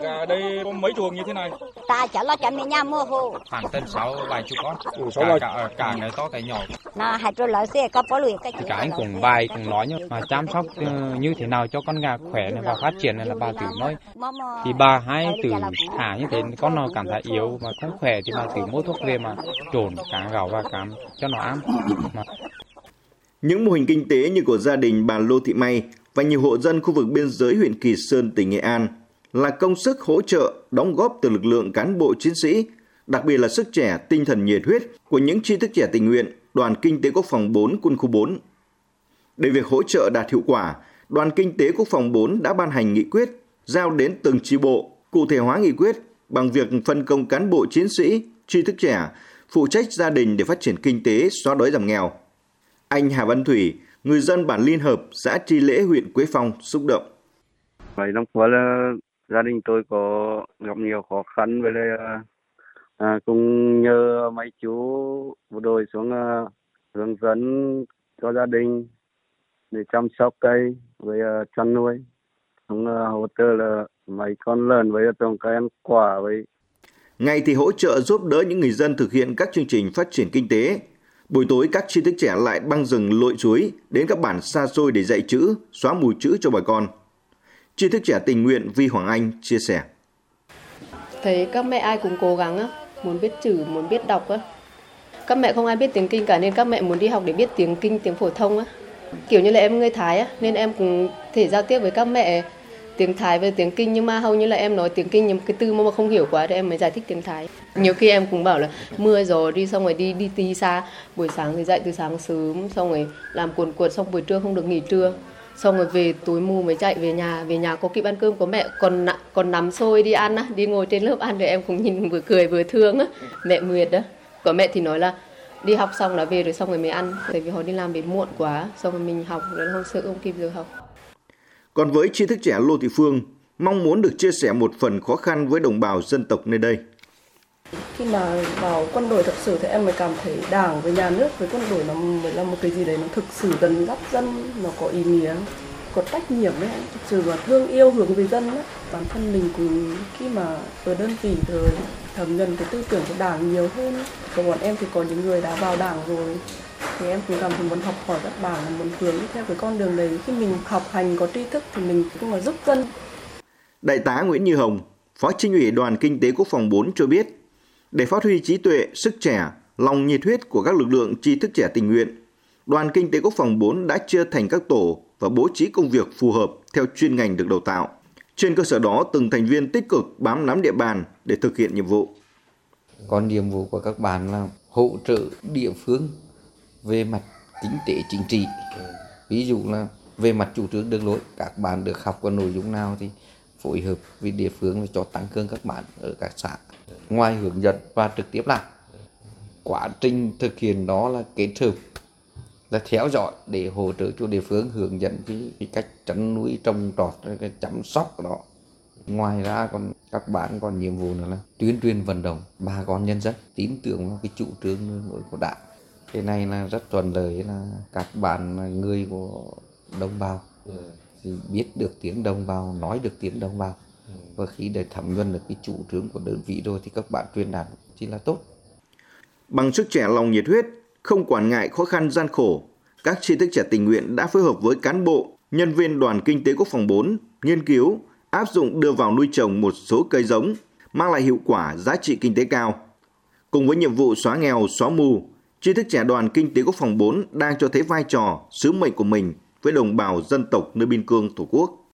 Gà đây có mấy chuồng như thế này? Ta chả lo chậm nhà mua hồ. khoảng tầm sáu vài chục con. Ừ, sáu cả, vài- cả, cả cái to cái nhỏ. Nó hai trâu lợn xe có bỏ lùi cái cả anh cũng bài cũng nói nhưng mà chăm sóc ờ, như thế nào cho con gà khỏe này và phát triển này là bà tự nói. Thì bà hay từ thả như thế con nào cảm thấy yếu mà không khỏe thì bà tự mua thuốc về mà trộn cá gạo và cám cho nó ăn. Mà Những mô hình kinh tế như của gia đình bà Lô Thị May và nhiều hộ dân khu vực biên giới huyện Kỳ Sơn, tỉnh Nghệ An là công sức hỗ trợ, đóng góp từ lực lượng cán bộ chiến sĩ, đặc biệt là sức trẻ, tinh thần nhiệt huyết của những tri thức trẻ tình nguyện, Đoàn Kinh tế Quốc phòng 4 Quân khu 4. Để việc hỗ trợ đạt hiệu quả, Đoàn Kinh tế Quốc phòng 4 đã ban hành nghị quyết giao đến từng chi bộ, cụ thể hóa nghị quyết bằng việc phân công cán bộ chiến sĩ, tri thức trẻ phụ trách gia đình để phát triển kinh tế, xóa đói giảm nghèo. Anh Hà Văn Thủy, người dân bản Liên Hợp, xã Tri Lễ, huyện Quế Phong xúc động. Mấy năm qua là gia đình tôi có gặp nhiều khó khăn với lại à, à, cũng nhờ mấy chú bộ đội xuống à, hướng dẫn cho gia đình để chăm sóc cây với à, chăn nuôi cũng à, hỗ trợ là mấy con lợn với trồng cây ăn quả với Ngày thì hỗ trợ giúp đỡ những người dân thực hiện các chương trình phát triển kinh tế. Buổi tối các tri thức trẻ lại băng rừng lội suối đến các bản xa xôi để dạy chữ, xóa mù chữ cho bà con. Tri thức trẻ tình nguyện Vi Hoàng Anh chia sẻ. thấy các mẹ ai cũng cố gắng á, muốn biết chữ, muốn biết đọc á. Các mẹ không ai biết tiếng Kinh cả nên các mẹ muốn đi học để biết tiếng Kinh, tiếng phổ thông á. Kiểu như là em người Thái á, nên em cũng thể giao tiếp với các mẹ tiếng Thái với tiếng Kinh nhưng mà hầu như là em nói tiếng Kinh nhưng cái từ mà không hiểu quá thì em mới giải thích tiếng Thái. Nhiều khi em cũng bảo là mưa rồi đi xong rồi đi đi tí xa, buổi sáng thì dậy từ sáng sớm xong rồi làm cuồn cuộn xong buổi trưa không được nghỉ trưa. Xong rồi về tối mù mới chạy về nhà, về nhà có kịp ăn cơm của mẹ còn còn nắm xôi đi ăn á, đi ngồi trên lớp ăn thì em cũng nhìn vừa cười vừa thương á. Mẹ Nguyệt đó. còn mẹ thì nói là đi học xong là về rồi xong rồi mới ăn tại vì họ đi làm đến muộn quá xong rồi mình học rồi không sợ không kịp giờ học còn với tri thức trẻ Lô Thị Phương, mong muốn được chia sẻ một phần khó khăn với đồng bào dân tộc nơi đây. khi mà vào quân đội thật sự thì em mới cảm thấy đảng với nhà nước với quân đội nó mới là một cái gì đấy nó thực sự gần gấp dân nó có ý nghĩa có trách nhiệm ấy thực sự là thương yêu hướng về dân ấy. bản thân mình cũng khi mà ở đơn vị rồi thấm nhận cái tư tưởng của đảng nhiều hơn còn bọn em thì có những người đã vào đảng rồi thì em cũng cảm thấy muốn học hỏi các đảng và muốn hướng theo cái con đường đấy khi mình học hành có tri thức thì mình cũng là giúp dân Đại tá Nguyễn Như Hồng, Phó Chính ủy Đoàn Kinh tế Quốc phòng 4 cho biết, để phát huy trí tuệ, sức trẻ, lòng nhiệt huyết của các lực lượng tri thức trẻ tình nguyện, Đoàn Kinh tế Quốc phòng 4 đã chia thành các tổ và bố trí công việc phù hợp theo chuyên ngành được đào tạo. Trên cơ sở đó, từng thành viên tích cực bám nắm địa bàn để thực hiện nhiệm vụ. còn nhiệm vụ của các bạn là hỗ trợ địa phương về mặt kinh tế chính trị. Ví dụ là về mặt chủ trương đường lối các bạn được học có nội dung nào thì phối hợp với địa phương cho tăng cường các bạn ở các xã. Ngoài hướng dẫn và trực tiếp làm. Quá trình thực hiện đó là kết hợp là theo dõi để hỗ trợ cho địa phương hướng dẫn cái, cái cách chăn nuôi trồng trọt cái chăm sóc đó. Ngoài ra còn các bạn còn nhiệm vụ nữa là tuyên truyền vận động bà con nhân dân tin tưởng vào cái chủ trương của đảng cái này là rất thuận lợi là các bạn người của đồng bào. Thì biết được tiếng đồng bào nói được tiếng đồng bào. Và khi để thẩm nhuần được cái chủ trương của đơn vị rồi thì các bạn truyền đạt chỉ là tốt. Bằng sức trẻ lòng nhiệt huyết, không quản ngại khó khăn gian khổ, các tri thức trẻ tình nguyện đã phối hợp với cán bộ, nhân viên Đoàn Kinh tế Quốc phòng 4 nghiên cứu, áp dụng đưa vào nuôi trồng một số cây giống, mang lại hiệu quả giá trị kinh tế cao. Cùng với nhiệm vụ xóa nghèo, xóa mù, tri thức trẻ Đoàn Kinh tế Quốc phòng 4 đang cho thấy vai trò, sứ mệnh của mình với đồng bào dân tộc nơi biên cương Tổ quốc.